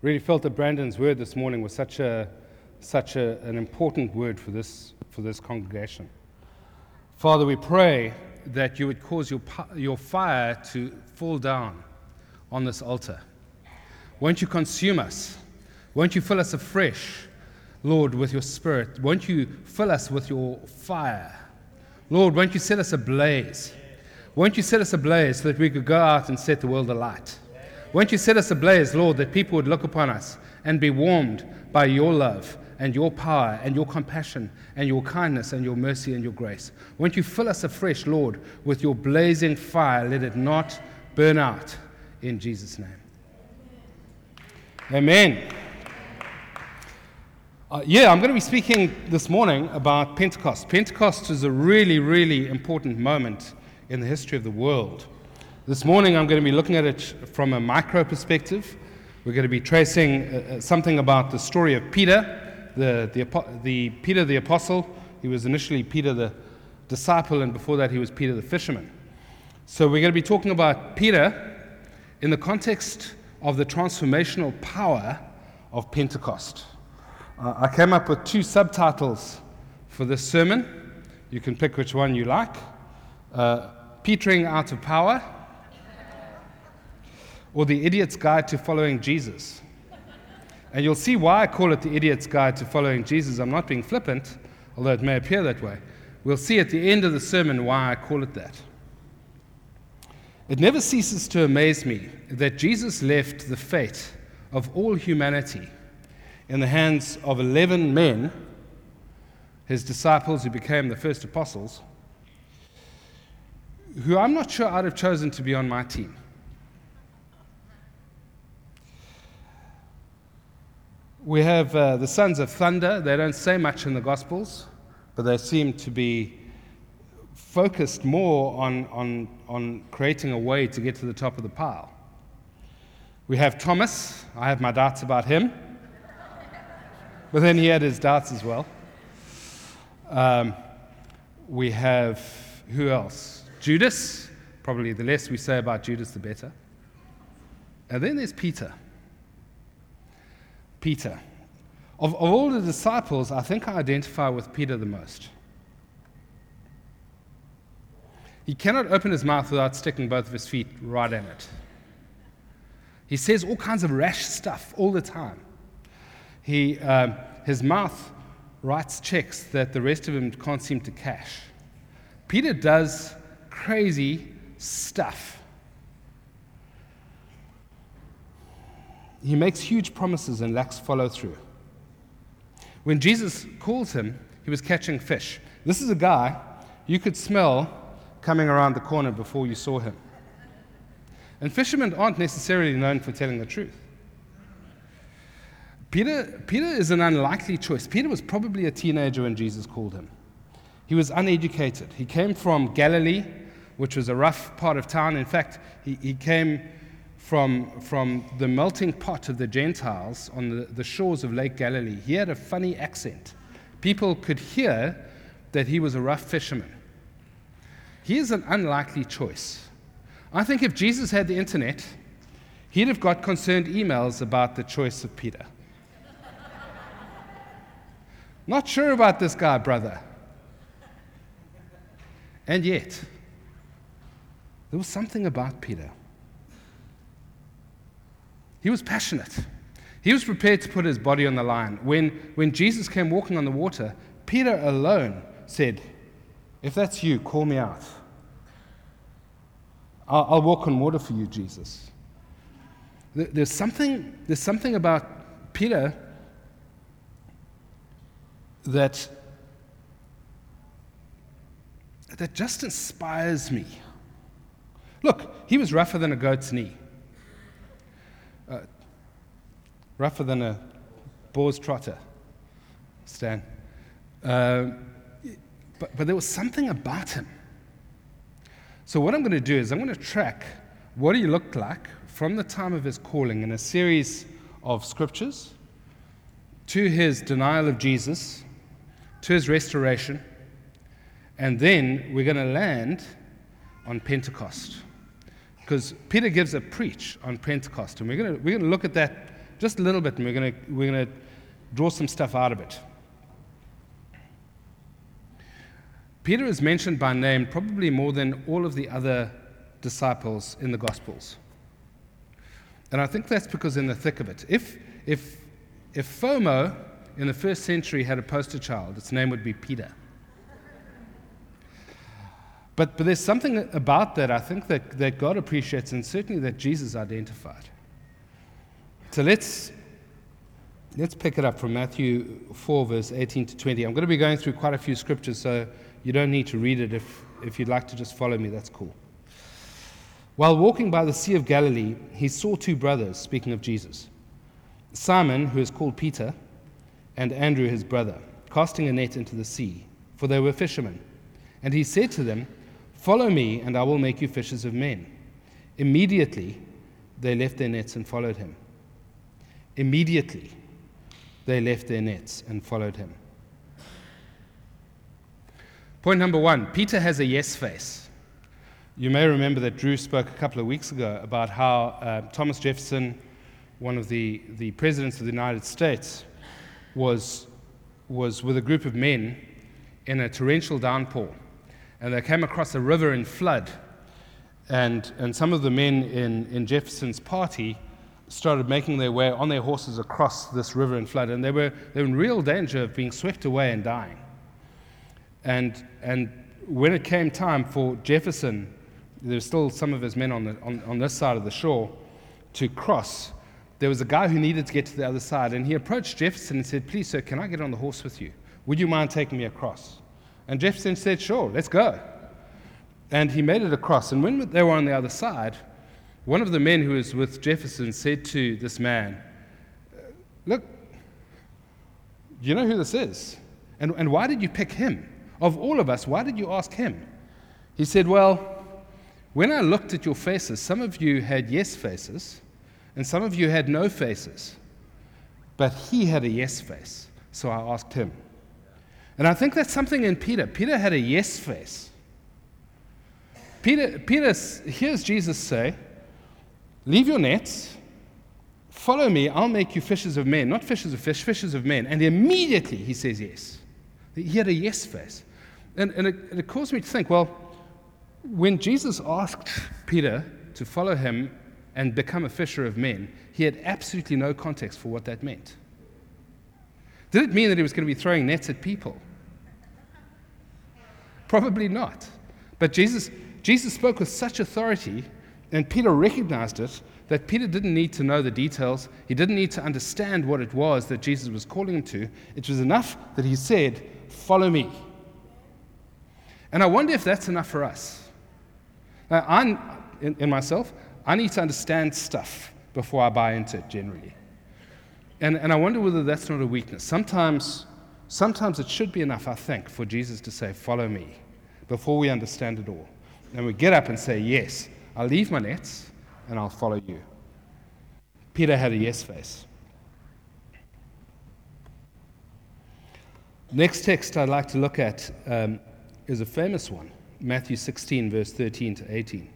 Really felt that Brandon's word this morning was such, a, such a, an important word for this, for this congregation. Father, we pray that you would cause your, your fire to fall down on this altar. Won't you consume us? Won't you fill us afresh, Lord, with your spirit? Won't you fill us with your fire? Lord, won't you set us ablaze? Won't you set us ablaze so that we could go out and set the world alight? Won't you set us ablaze, Lord, that people would look upon us and be warmed by your love and your power and your compassion and your kindness and your mercy and your grace? Won't you fill us afresh, Lord, with your blazing fire? Let it not burn out in Jesus' name. Amen. Uh, yeah, I'm going to be speaking this morning about Pentecost. Pentecost is a really, really important moment in the history of the world. This morning, I'm going to be looking at it from a micro perspective. We're going to be tracing uh, uh, something about the story of Peter, the, the, the Peter the apostle. He was initially Peter the disciple, and before that, he was Peter the fisherman. So, we're going to be talking about Peter in the context of the transformational power of Pentecost. Uh, I came up with two subtitles for this sermon. You can pick which one you like. Uh, Petering out of power, or The Idiot's Guide to Following Jesus. And you'll see why I call it The Idiot's Guide to Following Jesus. I'm not being flippant, although it may appear that way. We'll see at the end of the sermon why I call it that. It never ceases to amaze me that Jesus left the fate of all humanity in the hands of 11 men, his disciples who became the first apostles, who I'm not sure I'd have chosen to be on my team. We have uh, the sons of thunder. They don't say much in the Gospels, but they seem to be focused more on, on, on creating a way to get to the top of the pile. We have Thomas. I have my doubts about him. But then he had his doubts as well. Um, we have, who else? Judas. Probably the less we say about Judas, the better. And then there's Peter. Peter. Of, of all the disciples, I think I identify with Peter the most. He cannot open his mouth without sticking both of his feet right in it. He says all kinds of rash stuff all the time. He, um, his mouth writes checks that the rest of him can't seem to cash. Peter does crazy stuff. He makes huge promises and lacks follow through. When Jesus calls him, he was catching fish. This is a guy you could smell coming around the corner before you saw him. And fishermen aren't necessarily known for telling the truth. Peter, Peter is an unlikely choice. Peter was probably a teenager when Jesus called him. He was uneducated. He came from Galilee, which was a rough part of town. In fact, he, he came from, from the melting pot of the Gentiles on the, the shores of Lake Galilee. He had a funny accent. People could hear that he was a rough fisherman. He is an unlikely choice. I think if Jesus had the internet, he'd have got concerned emails about the choice of Peter. Not sure about this guy, brother. And yet, there was something about Peter. He was passionate. He was prepared to put his body on the line. When, when Jesus came walking on the water, Peter alone said, If that's you, call me out. I'll, I'll walk on water for you, Jesus. There's something, there's something about Peter that, that just inspires me. Look, he was rougher than a goat's knee, uh, rougher than a boar's trotter, Stan. Uh, but, but there was something about him so, what I'm going to do is I'm going to track what he looked like from the time of his calling in a series of scriptures to his denial of Jesus, to his restoration, and then we're going to land on Pentecost. Because Peter gives a preach on Pentecost, and we're going to, we're going to look at that just a little bit, and we're going to we're going to draw some stuff out of it. Peter is mentioned by name probably more than all of the other disciples in the Gospels. And I think that's because in the thick of it. If, if, if FOMO in the first century had a poster child, its name would be Peter. But, but there's something about that I think that, that God appreciates, and certainly that Jesus identified. So let's, let's pick it up from Matthew 4, verse 18 to 20. I'm going to be going through quite a few scriptures, so you don't need to read it. If, if you'd like to just follow me, that's cool. While walking by the Sea of Galilee, he saw two brothers, speaking of Jesus Simon, who is called Peter, and Andrew, his brother, casting a net into the sea, for they were fishermen. And he said to them, Follow me, and I will make you fishers of men. Immediately, they left their nets and followed him. Immediately, they left their nets and followed him. Point number one Peter has a yes face. You may remember that Drew spoke a couple of weeks ago about how uh, Thomas Jefferson, one of the, the presidents of the United States, was, was with a group of men in a torrential downpour. And they came across a river in flood. And, and some of the men in, in Jefferson's party started making their way on their horses across this river in flood. And they were, they were in real danger of being swept away and dying. And, and when it came time for Jefferson there were still some of his men on, the, on, on this side of the shore to cross. There was a guy who needed to get to the other side, and he approached Jefferson and said, Please, sir, can I get on the horse with you? Would you mind taking me across? And Jefferson said, Sure, let's go. And he made it across. And when they were on the other side, one of the men who was with Jefferson said to this man, Look, you know who this is? And, and why did you pick him? Of all of us, why did you ask him? He said, Well, when I looked at your faces, some of you had yes faces, and some of you had no faces. But he had a yes face, so I asked him. And I think that's something in Peter. Peter had a yes face. Peter, Peter hears Jesus say, Leave your nets, follow me, I'll make you fishers of men. Not fishers of fish, fishers of men. And immediately he says yes. He had a yes face. And, and it, it caused me to think, well, when Jesus asked Peter to follow him and become a fisher of men, he had absolutely no context for what that meant. Did it mean that he was going to be throwing nets at people? Probably not. But Jesus, Jesus spoke with such authority, and Peter recognized it, that Peter didn't need to know the details. He didn't need to understand what it was that Jesus was calling him to. It was enough that he said, Follow me. And I wonder if that's enough for us. Now, I'm, in, in myself, I need to understand stuff before I buy into it generally. And, and I wonder whether that's not a weakness. Sometimes, sometimes it should be enough, I think, for Jesus to say, Follow me, before we understand it all. And we get up and say, Yes, I'll leave my nets and I'll follow you. Peter had a yes face. Next text I'd like to look at um, is a famous one. Matthew 16, verse 13 to 18.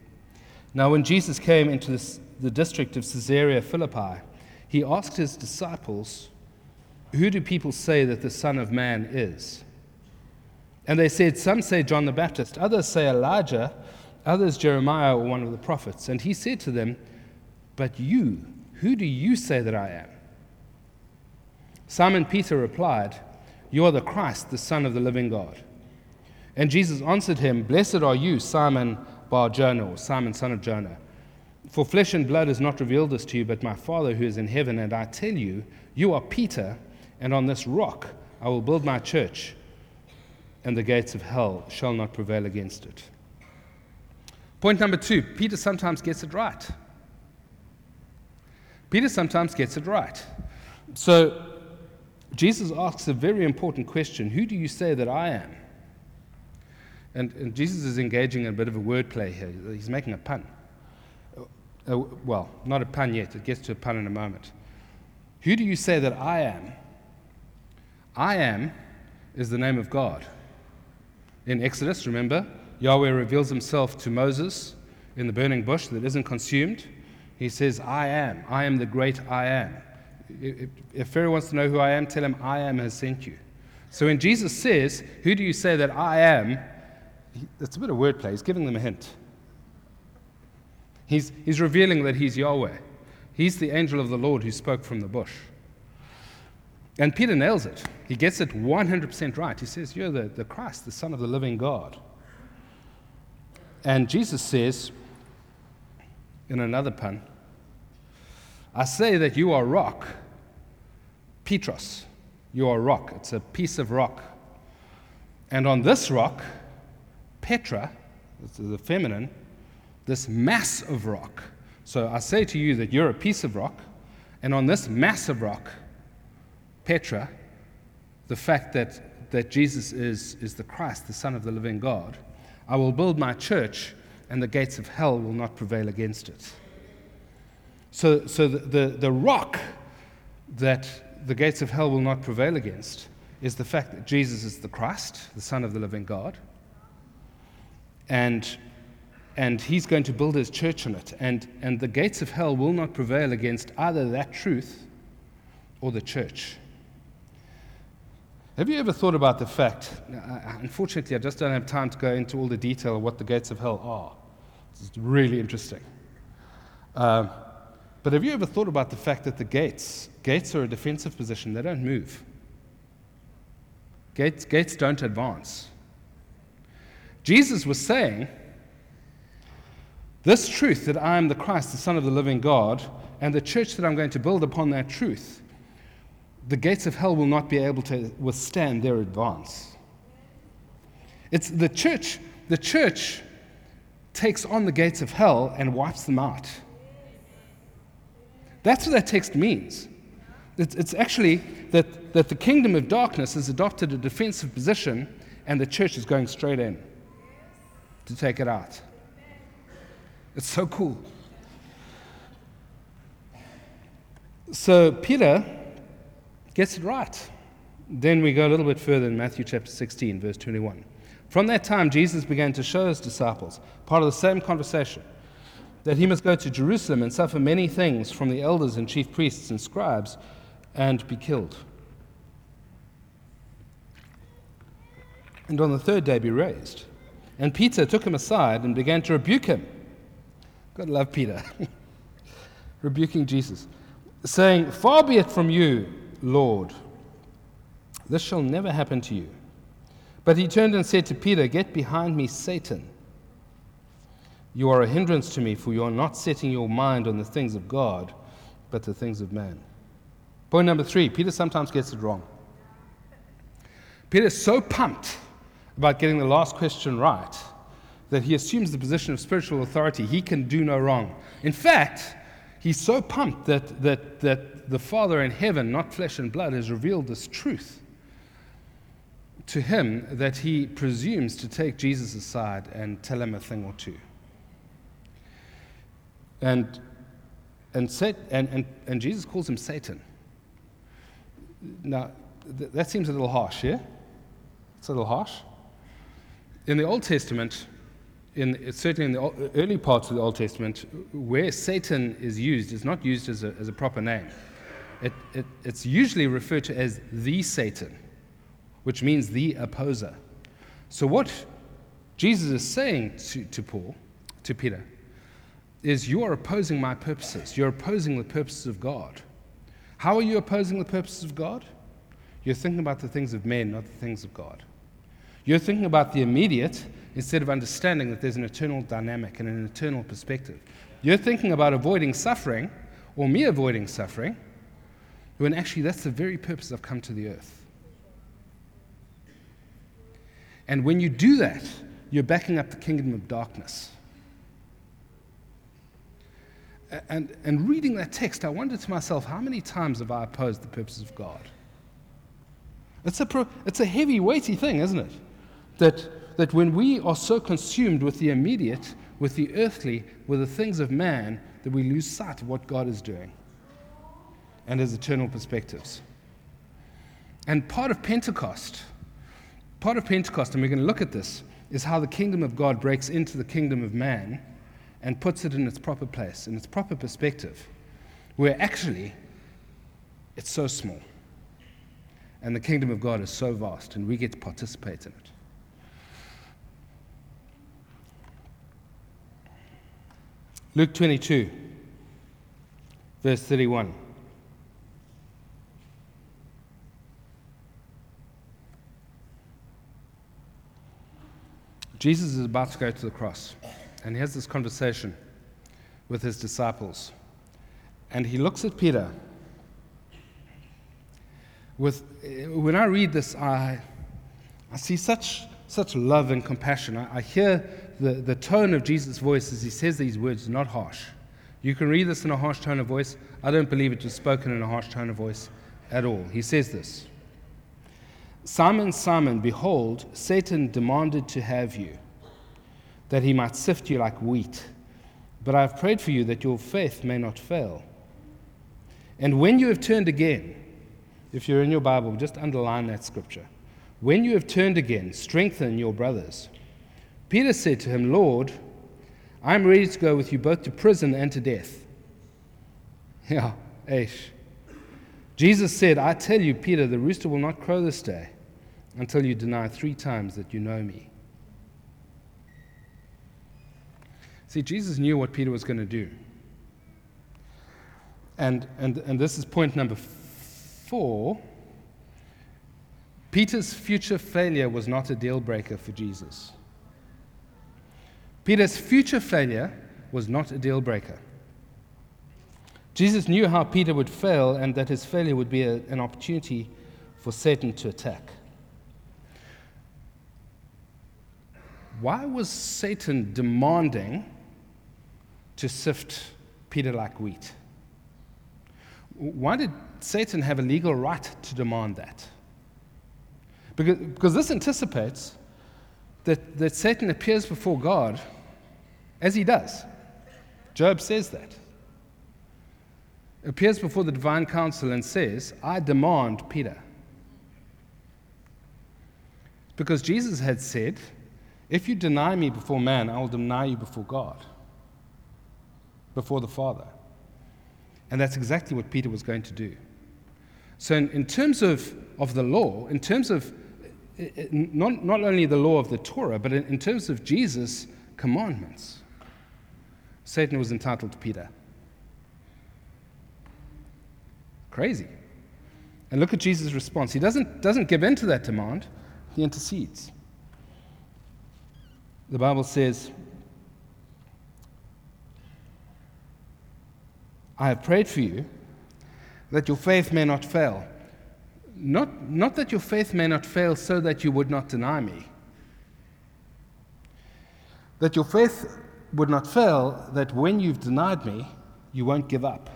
Now, when Jesus came into this, the district of Caesarea Philippi, he asked his disciples, Who do people say that the Son of Man is? And they said, Some say John the Baptist, others say Elijah, others Jeremiah or one of the prophets. And he said to them, But you, who do you say that I am? Simon Peter replied, You are the Christ, the Son of the living God. And Jesus answered him, Blessed are you, Simon Bar Jonah, or Simon son of Jonah. For flesh and blood has not revealed this to you, but my Father who is in heaven. And I tell you, you are Peter, and on this rock I will build my church, and the gates of hell shall not prevail against it. Point number two Peter sometimes gets it right. Peter sometimes gets it right. So Jesus asks a very important question Who do you say that I am? And, and Jesus is engaging in a bit of a wordplay here. He's making a pun. Uh, well, not a pun yet. It gets to a pun in a moment. Who do you say that I am? I am is the name of God. In Exodus, remember, Yahweh reveals himself to Moses in the burning bush that isn't consumed. He says, I am. I am the great I am. if, Pharaoh wants to know who I am, tell him I am has sent you. So when Jesus says, Who do you say that I am? It's a bit of wordplay. He's giving them a hint. He's, he's revealing that he's Yahweh. He's the angel of the Lord who spoke from the bush. And Peter nails it. He gets it 100% right. He says, You're the, the Christ, the Son of the living God. And Jesus says, in another pun, I say that you are rock, Petros. You are rock. It's a piece of rock. And on this rock, Petra, this is the feminine, this mass of rock. So I say to you that you're a piece of rock, and on this massive rock, Petra, the fact that, that Jesus is, is the Christ, the Son of the living God, I will build my church, and the gates of hell will not prevail against it. So, so the, the, the rock that the gates of hell will not prevail against is the fact that Jesus is the Christ, the Son of the living God. And, and he's going to build his church on it. And, and the gates of hell will not prevail against either that truth or the church. Have you ever thought about the fact? Unfortunately, I just don't have time to go into all the detail of what the gates of hell are. It's really interesting. Uh, but have you ever thought about the fact that the gates, gates are a defensive position, they don't move. Gates, gates don't advance. Jesus was saying, This truth that I am the Christ, the Son of the living God, and the church that I'm going to build upon that truth, the gates of hell will not be able to withstand their advance. It's the church, the church takes on the gates of hell and wipes them out. That's what that text means. It's, it's actually that, that the kingdom of darkness has adopted a defensive position and the church is going straight in to take it out. It's so cool. So Peter gets it right. Then we go a little bit further in Matthew chapter 16, verse 21. From that time, Jesus began to show his disciples, part of the same conversation, that he must go to Jerusalem and suffer many things from the elders and chief priests and scribes and be killed. And on the third day be raised. And Peter took him aside and began to rebuke him. God love Peter. Rebuking Jesus, saying, Far be it from you, Lord. This shall never happen to you. But he turned and said to Peter, Get behind me, Satan. You are a hindrance to me, for you are not setting your mind on the things of God, but the things of man. Point number three Peter sometimes gets it wrong. Peter is so pumped about getting the last question right that he assumes the position of spiritual authority. He can do no wrong. In fact, he's so pumped that, that, that the Father in heaven, not flesh and blood, has revealed this truth to him that he presumes to take Jesus aside and tell him a thing or two. And, and, Sat, and, and, and Jesus calls him Satan. Now, th- that seems a little harsh, yeah? It's a little harsh. In the Old Testament, in, certainly in the early parts of the Old Testament, where Satan is used, is not used as a, as a proper name. It, it, it's usually referred to as the Satan, which means the opposer. So, what Jesus is saying to, to Paul, to Peter, is you are opposing my purposes. You're opposing the purposes of God. How are you opposing the purposes of God? You're thinking about the things of men, not the things of God. You're thinking about the immediate instead of understanding that there's an eternal dynamic and an eternal perspective. You're thinking about avoiding suffering or me avoiding suffering, when actually that's the very purpose I've come to the earth. And when you do that, you're backing up the kingdom of darkness. And, and reading that text, I wondered to myself, how many times have I opposed the purposes of God? It's a, pro, it's a heavy, weighty thing, isn't it? That, that when we are so consumed with the immediate, with the earthly, with the things of man, that we lose sight of what God is doing and his eternal perspectives. And part of Pentecost, part of Pentecost, and we're going to look at this, is how the kingdom of God breaks into the kingdom of man and puts it in its proper place, in its proper perspective, where actually it's so small. And the kingdom of God is so vast, and we get to participate in it. Luke 22, verse 31. Jesus is about to go to the cross, and he has this conversation with his disciples. And he looks at Peter. With, when I read this, I, I see such, such love and compassion. I, I hear the, the tone of Jesus' voice as he says these words, is not harsh. You can read this in a harsh tone of voice. I don't believe it was spoken in a harsh tone of voice at all. He says this Simon, Simon, behold, Satan demanded to have you, that he might sift you like wheat. But I have prayed for you that your faith may not fail. And when you have turned again, if you're in your Bible, just underline that scripture. When you have turned again, strengthen your brothers. Peter said to him, Lord, I am ready to go with you both to prison and to death. Yeah, Aish. Jesus said, I tell you, Peter, the rooster will not crow this day until you deny three times that you know me. See, Jesus knew what Peter was going to do. And, and, and this is point number four. Peter's future failure was not a deal breaker for Jesus. Peter's future failure was not a deal breaker. Jesus knew how Peter would fail and that his failure would be a, an opportunity for Satan to attack. Why was Satan demanding to sift Peter like wheat? Why did Satan have a legal right to demand that? Because, because this anticipates that, that Satan appears before God as he does. Job says that. Appears before the divine council and says, I demand Peter. Because Jesus had said, If you deny me before man, I will deny you before God, before the Father. And that's exactly what Peter was going to do. So, in, in terms of, of the law, in terms of not, not only the law of the Torah, but in, in terms of Jesus' commandments, Satan was entitled to Peter. Crazy. And look at Jesus' response. He doesn't, doesn't give in to that demand, he intercedes. The Bible says, I have prayed for you that your faith may not fail. Not, not that your faith may not fail so that you would not deny me. That your faith would not fail, that when you've denied me, you won't give up.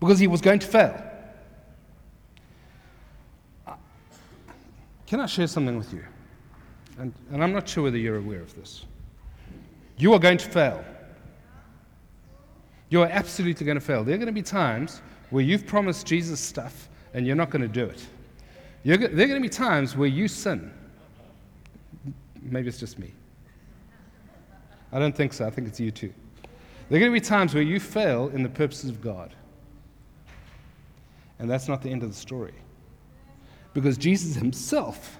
Because he was going to fail. Can I share something with you? And, and I'm not sure whether you're aware of this. You are going to fail. You are absolutely going to fail. There are going to be times where you've promised Jesus stuff and you're not going to do it. You're, there are going to be times where you sin. Maybe it's just me. I don't think so. I think it's you too. There are going to be times where you fail in the purposes of God. And that's not the end of the story. Because Jesus himself,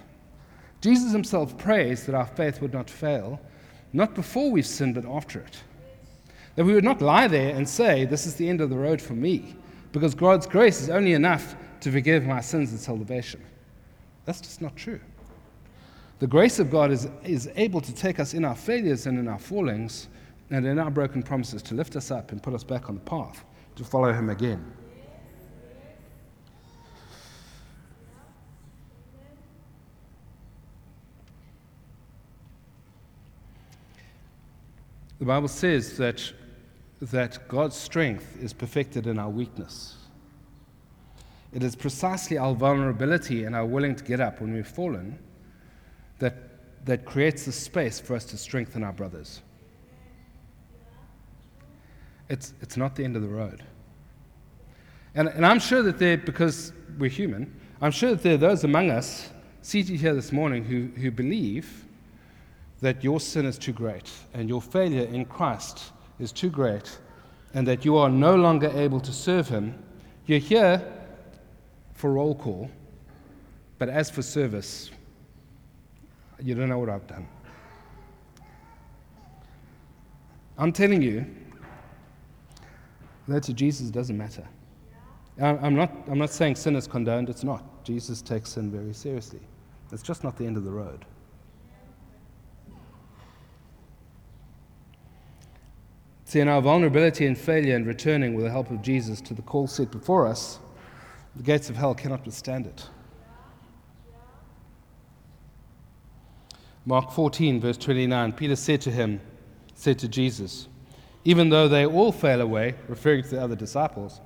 Jesus himself prays that our faith would not fail, not before we've sinned, but after it. That we would not lie there and say, This is the end of the road for me because God's grace is only enough to forgive my sins and salvation. That's just not true. The grace of God is, is able to take us in our failures and in our fallings and in our broken promises to lift us up and put us back on the path to follow Him again. The Bible says that that God's strength is perfected in our weakness. It is precisely our vulnerability and our willing to get up when we've fallen that, that creates the space for us to strengthen our brothers. It's, it's not the end of the road. And, and I'm sure that there, because we're human, I'm sure that there are those among us seated here this morning who, who believe that your sin is too great and your failure in Christ is too great and that you are no longer able to serve him, you're here for roll call, but as for service, you don't know what I've done. I'm telling you that to Jesus doesn't matter. I'm not, I'm not saying sin is condoned, it's not. Jesus takes sin very seriously. It's just not the end of the road. See, in our vulnerability and failure and returning with the help of Jesus to the call set before us, the gates of hell cannot withstand it. Mark 14, verse 29, Peter said to him, said to Jesus, even though they all fail away, referring to the other disciples,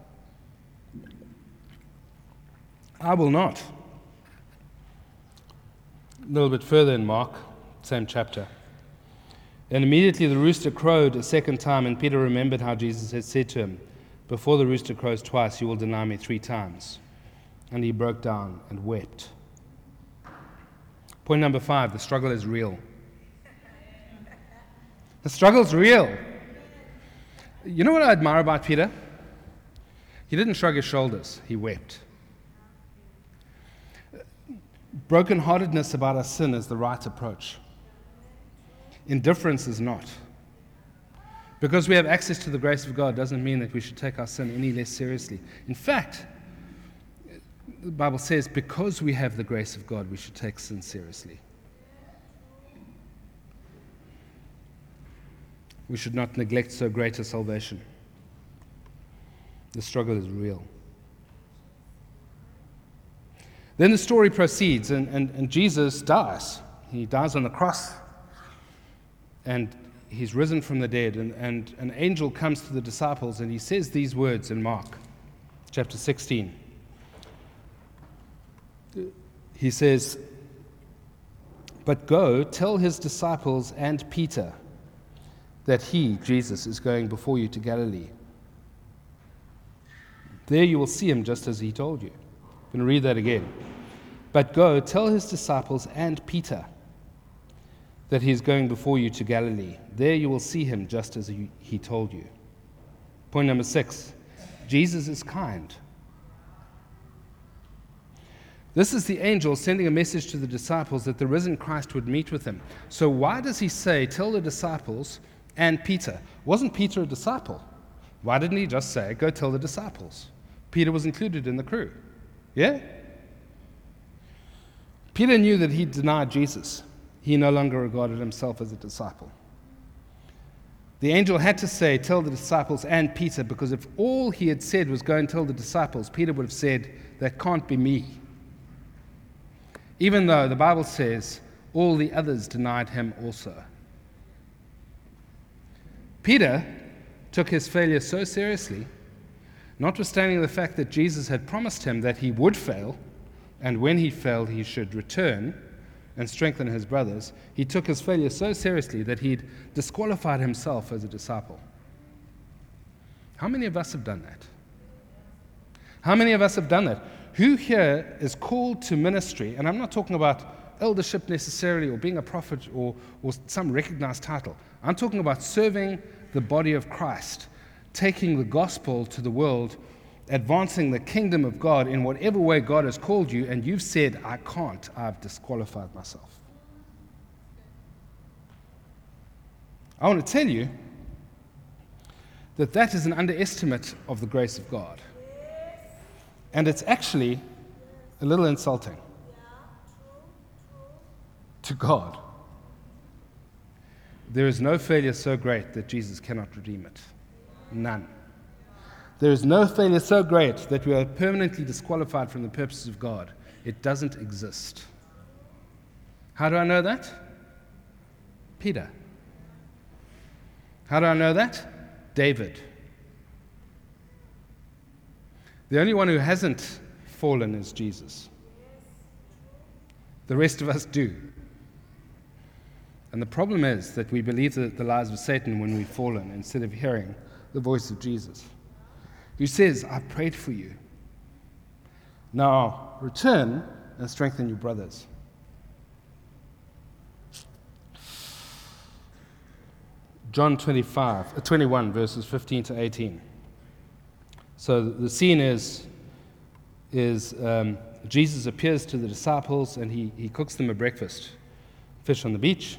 I will not. A little bit further in Mark, same chapter. And immediately the rooster crowed a second time, and Peter remembered how Jesus had said to him, Before the rooster crows twice, you will deny me three times. And he broke down and wept. Point number five the struggle is real. The struggle is real. You know what I admire about Peter? He didn't shrug his shoulders, he wept. Brokenheartedness about our sin is the right approach. Indifference is not. Because we have access to the grace of God doesn't mean that we should take our sin any less seriously. In fact, the Bible says because we have the grace of God, we should take sin seriously. We should not neglect so great a salvation. The struggle is real. Then the story proceeds, and, and, and Jesus dies. He dies on the cross, and he's risen from the dead. And, and an angel comes to the disciples, and he says these words in Mark chapter 16. He says, But go, tell his disciples and Peter that he, Jesus, is going before you to Galilee. There you will see him just as he told you. I'm going to read that again. But go, tell his disciples and Peter that he is going before you to Galilee. There you will see him just as he, told you. Point number six Jesus is kind. This is the angel sending a message to the disciples that the risen Christ would meet with them. So, why does he say, Tell the disciples and Peter. Wasn't Peter a disciple? Why didn't he just say, Go tell the disciples? Peter was included in the crew. Yeah? Peter knew that he denied Jesus. He no longer regarded himself as a disciple. The angel had to say, Tell the disciples and Peter, because if all he had said was go and tell the disciples, Peter would have said, That can't be me. Even though the Bible says all the others denied him also. Peter took his failure so seriously, notwithstanding the fact that Jesus had promised him that he would fail, and when he failed, he should return and strengthen his brothers, he took his failure so seriously that he'd disqualified himself as a disciple. How many of us have done that? How many of us have done that? Who here is called to ministry? And I'm not talking about eldership necessarily or being a prophet or, or some recognized title. I'm talking about serving the body of Christ, taking the gospel to the world, advancing the kingdom of God in whatever way God has called you, and you've said, I can't, I've disqualified myself. I want to tell you that that is an underestimate of the grace of God. And it's actually a little insulting to God. There is no failure so great that Jesus cannot redeem it. None. There is no failure so great that we are permanently disqualified from the purposes of God. It doesn't exist. How do I know that? Peter. How do I know that? David. The only one who hasn't fallen is Jesus. The rest of us do. And the problem is that we believe the lies of Satan when we've fallen instead of hearing the voice of Jesus, who says, I prayed for you. Now return and strengthen your brothers. John 25, uh, 21, verses 15 to 18. So the scene is, is um, Jesus appears to the disciples and he, he cooks them a breakfast fish on the beach.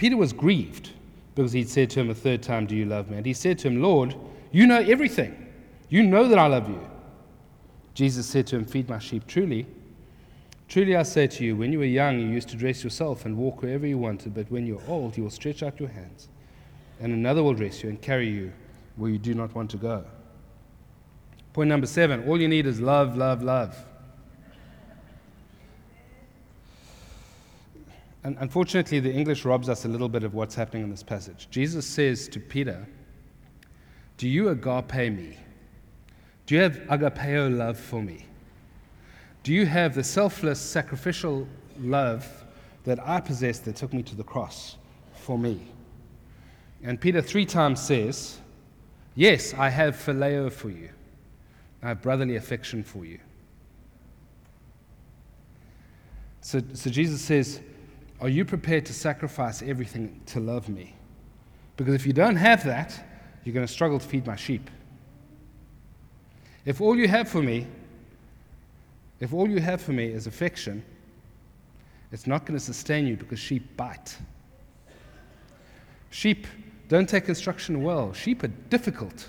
Peter was grieved because he'd said to him a third time, Do you love me? And he said to him, Lord, you know everything. You know that I love you. Jesus said to him, Feed my sheep. Truly, truly I say to you, when you were young, you used to dress yourself and walk wherever you wanted, but when you're old, you will stretch out your hands, and another will dress you and carry you where you do not want to go. Point number seven all you need is love, love, love. And unfortunately, the English robs us a little bit of what's happening in this passage. Jesus says to Peter, Do you agape me? Do you have agapeo love for me? Do you have the selfless, sacrificial love that I possess that took me to the cross for me? And Peter three times says, Yes, I have phileo for you. I have brotherly affection for you. So, so Jesus says, Are you prepared to sacrifice everything to love me? Because if you don't have that, you're going to struggle to feed my sheep. If all you have for me, if all you have for me is affection, it's not going to sustain you because sheep bite. Sheep don't take instruction well. Sheep are difficult.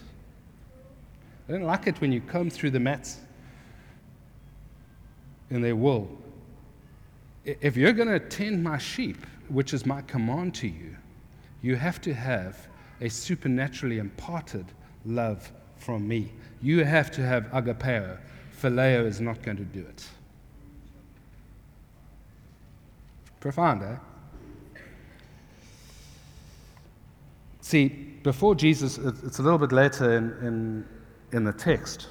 I don't like it when you comb through the mats in their wool. If you're going to tend my sheep, which is my command to you, you have to have a supernaturally imparted love from me. You have to have agapeo. Phileo is not going to do it. Profound, eh? See, before Jesus, it's a little bit later in, in in the text,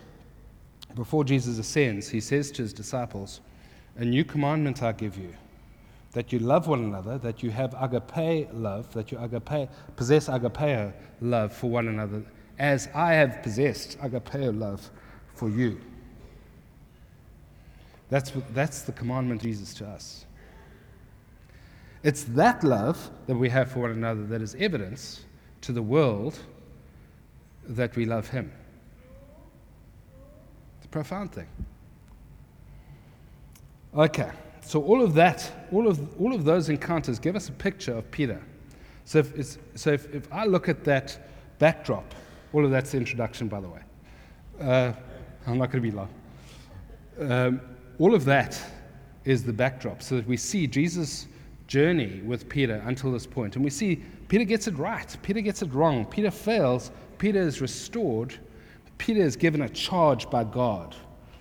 before Jesus ascends, he says to his disciples, A new commandment I give you, that you love one another, that you have agape love, that you agape, possess agapeo love for one another, as I have possessed agapeo love for you. That's, that's the commandment Jesus to us. It's that love that we have for one another that is evidence to the world that we love Him It's a profound thing. Okay, so all of that, all of, all of those encounters give us a picture of Peter. So, if, so if, if I look at that backdrop, all of that's the introduction, by the way. Uh, I'm not going to be long. Um, all of that is the backdrop so that we see Jesus' journey with Peter until this point. And we see Peter gets it right, Peter gets it wrong, Peter fails, Peter is restored, Peter is given a charge by God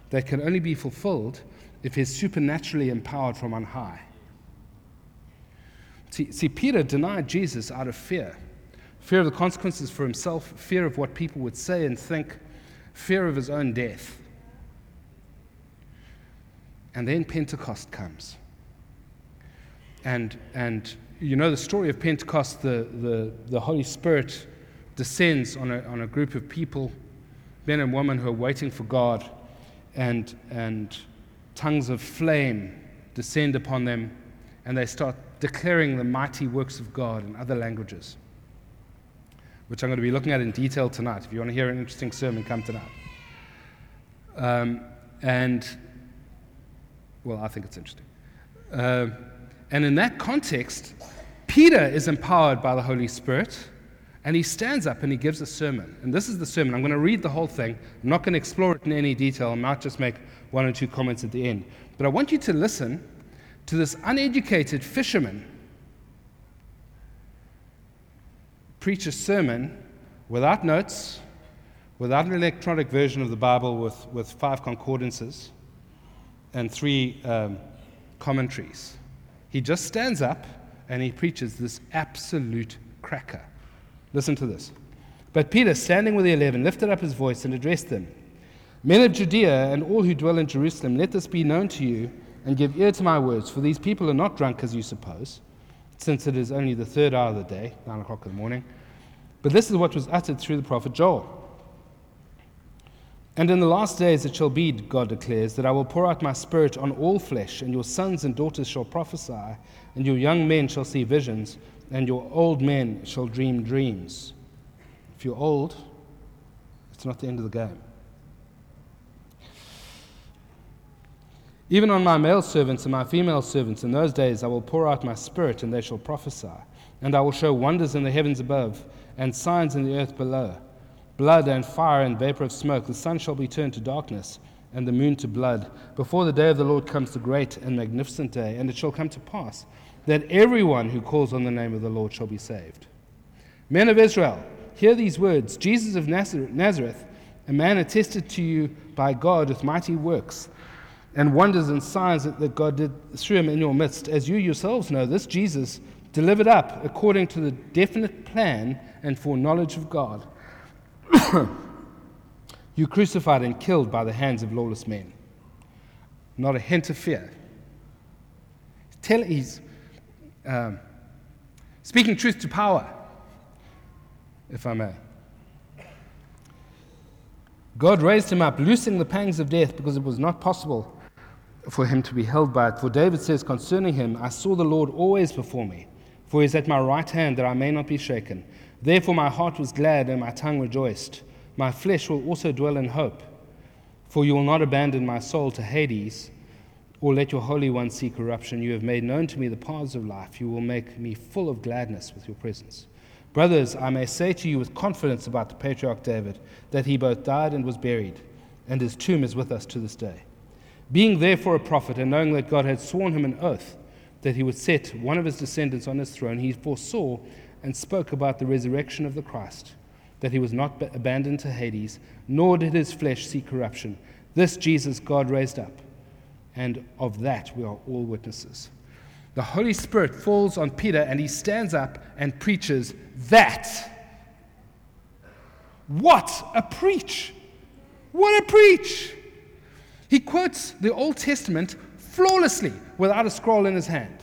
that can only be fulfilled if he's supernaturally empowered from on high. See, see, Peter denied Jesus out of fear fear of the consequences for himself, fear of what people would say and think, fear of his own death. And then Pentecost comes. And, and you know the story of Pentecost, the, the, the Holy Spirit descends on a, on a group of people men and women who are waiting for God, and, and tongues of flame descend upon them, and they start declaring the mighty works of God in other languages, which I'm going to be looking at in detail tonight. If you want to hear an interesting sermon, come tonight. Um, and, well, I think it's interesting. Uh, and in that context, Peter is empowered by the Holy Spirit and he stands up and he gives a sermon. And this is the sermon. I'm going to read the whole thing. I'm not going to explore it in any detail. I might just make one or two comments at the end. But I want you to listen to this uneducated fisherman preach a sermon without notes, without an electronic version of the Bible with, with five concordances and three um, commentaries. He just stands up and he preaches this absolute cracker. Listen to this. But Peter, standing with the eleven, lifted up his voice and addressed them Men of Judea and all who dwell in Jerusalem, let this be known to you and give ear to my words, for these people are not drunk as you suppose, since it is only the third hour of the day, nine o'clock in the morning. But this is what was uttered through the prophet Joel. And in the last days it shall be, God declares, that I will pour out my spirit on all flesh, and your sons and daughters shall prophesy, and your young men shall see visions, and your old men shall dream dreams. If you're old, it's not the end of the game. Even on my male servants and my female servants, in those days I will pour out my spirit, and they shall prophesy. And I will show wonders in the heavens above, and signs in the earth below blood and fire and vapor of smoke. The sun shall be turned to darkness, and the moon to blood, before the day of the Lord comes, the great and magnificent day. And it shall come to pass that everyone who calls on the name of the Lord shall be saved. Men of Israel, hear these words Jesus of Nazareth, a man attested to you by God with mighty works and wonders and signs that God did through him in your midst. As you yourselves know, this Jesus delivered up according to the definite plan and foreknowledge of God. you crucified and killed by the hands of lawless men. Not a hint of fear. Tell, he's um, speaking truth to power, if I may. God raised him up, loosing the pangs of death because it was not possible for him to be held by it. For David says concerning him, I saw the Lord always before me, for he is at my right hand that I may not be shaken. Therefore my heart was glad and my tongue rejoiced. My flesh will also dwell in hope, for you will not abandon my soul to Hades, or let your Holy One see corruption. You have made known to me the paths of life. You will make me full of gladness with your presence. Brothers, I may say to you with confidence about the patriarch David that he both died and was buried, and his tomb is with us to this day. Being therefore a prophet, and knowing that God had sworn him an oath that he would set one of his descendants on his throne, he foresaw and spoke about the resurrection of the Christ, that he was not abandoned to Hades, nor did his flesh see corruption. This Jesus God raised up, and of that we are all witnesses. The Holy Spirit falls on Peter, and he stands up and preaches that. What a preach! What a preach! He quotes the Old Testament flawlessly without a scroll in his hand.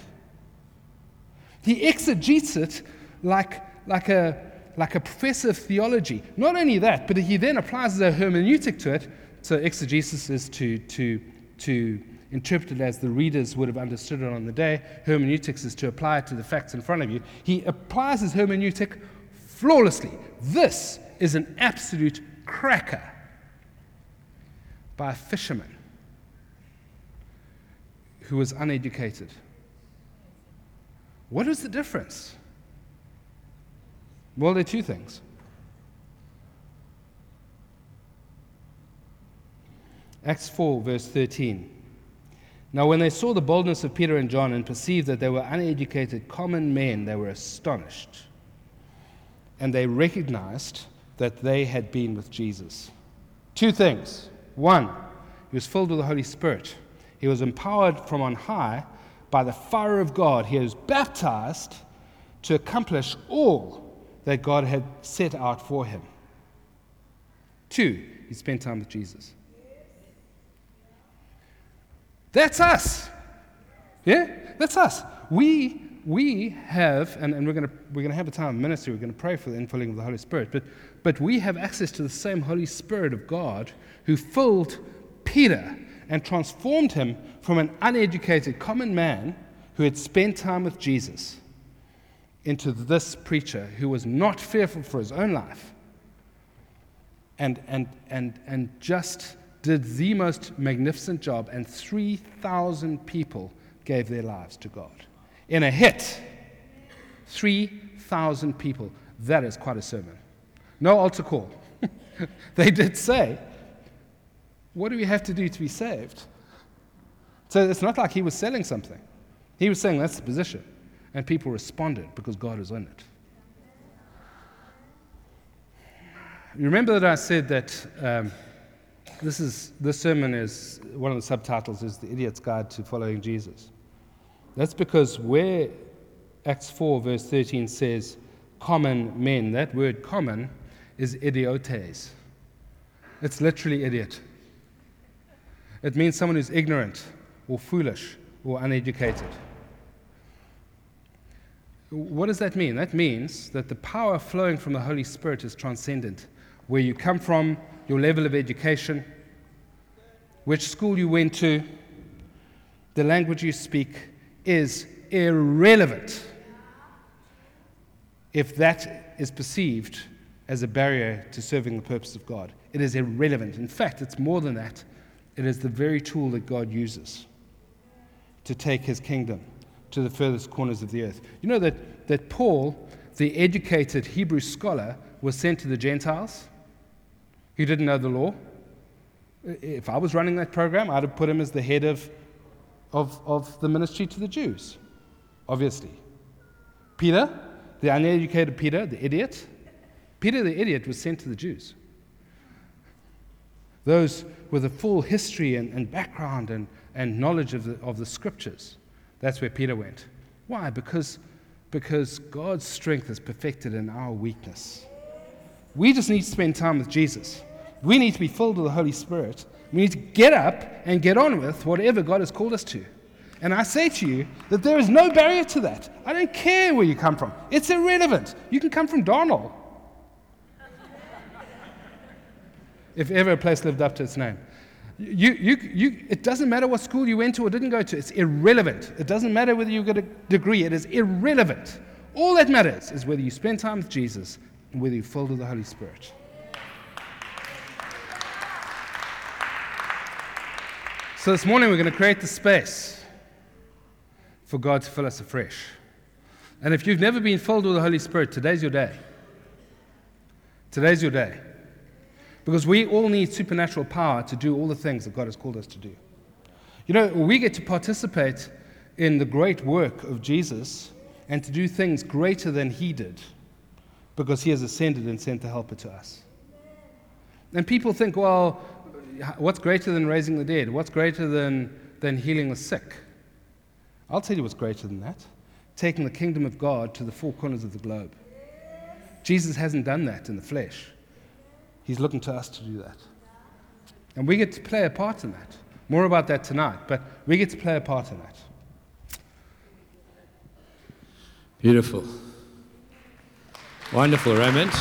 He exegetes it like, like, a, like a professor of theology. Not only that, but he then applies a hermeneutic to it. So exegesis is to, to, to interpret it as the readers would have understood it on the day. Hermeneutics is to apply it to the facts in front of you. He applies his hermeneutic flawlessly. This is an absolute cracker by a fisherman who was uneducated. What is the difference? Well, there are two things. Acts 4, verse 13. Now, when they saw the boldness of Peter and John and perceived that they were uneducated, common men, they were astonished. And they recognized that they had been with Jesus. Two things. One, he was filled with the Holy Spirit. He was empowered from on high by the fire of God. He was baptized to accomplish all that God had set out for him. Two, he spent time with Jesus. That's us. Yeah? That's us. We, we have, and, and we're going we're gonna have a time of ministry, we're going to pray for the infilling of the Holy Spirit, but, but we have access to the same Holy Spirit of God who filled Peter and transformed him from an uneducated common man who had spent time with Jesus into this preacher who was not fearful for his own life and, and, and, and just did the most magnificent job, and 3,000 people gave their lives to God. In a hit, 3,000 people. That is quite a sermon. No altar call. they did say, What do we have to do to be saved? So it's not like he was selling something. He was saying, That's the position. And people responded because God was in it. You remember that I said that um, this, is, this sermon is one of the subtitles is The Idiot's Guide to Following Jesus. That's because where Acts 4, verse 13 says, common men, that word common is idiotes. It's literally idiot. It means someone who's ignorant or foolish or uneducated. What does that mean? That means that the power flowing from the Holy Spirit is transcendent. Where you come from, your level of education, which school you went to, the language you speak is irrelevant if that is perceived as a barrier to serving the purpose of God. It is irrelevant. In fact, it's more than that. It is the very tool that God uses to take his kingdom to the furthest corners of the earth. You know that, that Paul, the educated Hebrew scholar, was sent to the Gentiles who didn't know the law. If I was running that program, I'd have put him as the head of, of, of the ministry to the Jews, obviously. Peter, the uneducated Peter, the idiot, Peter the idiot was sent to the Jews. Those with a full history and, and background and, and knowledge of the, of the scriptures. That's where Peter went. Why? Because, because God's strength is perfected in our weakness. We just need to spend time with Jesus. We need to be filled with the Holy Spirit. We need to get up and get on with whatever God has called us to. And I say to you that there is no barrier to that. I don't care where you come from, it's irrelevant. You can come from Darnall. if ever a place lived up to its name. You, you, you, it doesn't matter what school you went to or didn't go to, it's irrelevant. It doesn't matter whether you got a degree, it is irrelevant. All that matters is whether you spend time with Jesus whether you're filled with the Holy Spirit. So this morning we're going to create the space for God to fill us afresh. And if you've never been filled with the Holy Spirit, today's your day. Today's your day. Because we all need supernatural power to do all the things that God has called us to do. You know, we get to participate in the great work of Jesus and to do things greater than he did because he has ascended and sent the helper to us. And people think, well, what's greater than raising the dead? What's greater than, than healing the sick? I'll tell you what's greater than that taking the kingdom of God to the four corners of the globe. Jesus hasn't done that in the flesh. He's looking to us to do that. And we get to play a part in that. More about that tonight, but we get to play a part in that. Beautiful. Wonderful, Raymond.